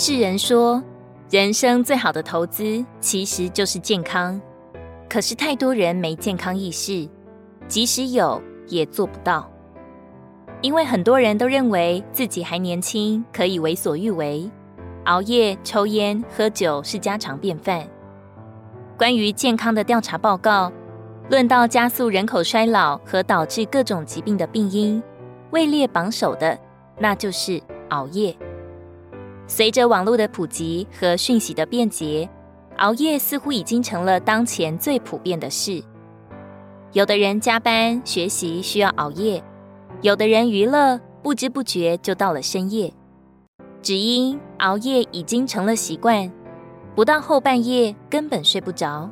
世人说，人生最好的投资其实就是健康，可是太多人没健康意识，即使有也做不到。因为很多人都认为自己还年轻，可以为所欲为，熬夜、抽烟、喝酒是家常便饭。关于健康的调查报告，论到加速人口衰老和导致各种疾病的病因，位列榜首的，那就是熬夜。随着网络的普及和讯息的便捷，熬夜似乎已经成了当前最普遍的事。有的人加班学习需要熬夜。有的人娱乐不知不觉就到了深夜，只因熬夜已经成了习惯，不到后半夜根本睡不着。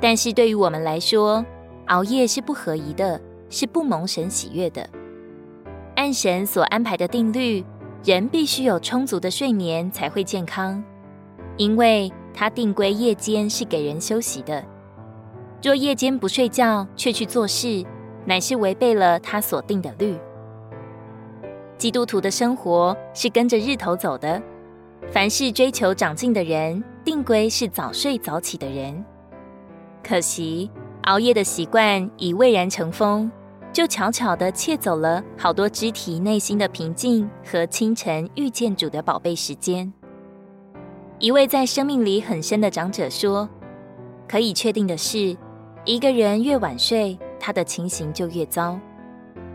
但是对于我们来说，熬夜是不合宜的，是不蒙神喜悦的。按神所安排的定律，人必须有充足的睡眠才会健康，因为他定规夜间是给人休息的。若夜间不睡觉却去做事，乃是违背了他所定的律。基督徒的生活是跟着日头走的，凡是追求长进的人，定规是早睡早起的人。可惜熬夜的习惯已蔚然成风，就悄悄地窃走了好多肢体内心的平静和清晨遇见主的宝贝时间。一位在生命里很深的长者说：“可以确定的是，一个人越晚睡。”他的情形就越糟，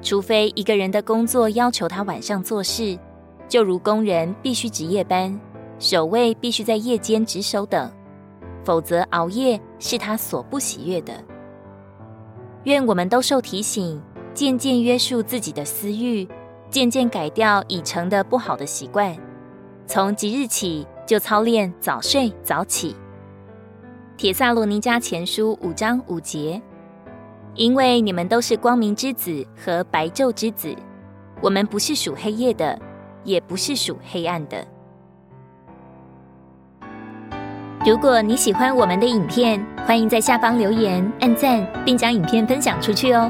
除非一个人的工作要求他晚上做事，就如工人必须值夜班，守卫必须在夜间值守等，否则熬夜是他所不喜悦的。愿我们都受提醒，渐渐约束自己的私欲，渐渐改掉已成的不好的习惯，从即日起就操练早睡早起。铁萨罗尼迦前书五章五节。因为你们都是光明之子和白昼之子，我们不是属黑夜的，也不是属黑暗的。如果你喜欢我们的影片，欢迎在下方留言、按赞，并将影片分享出去哦。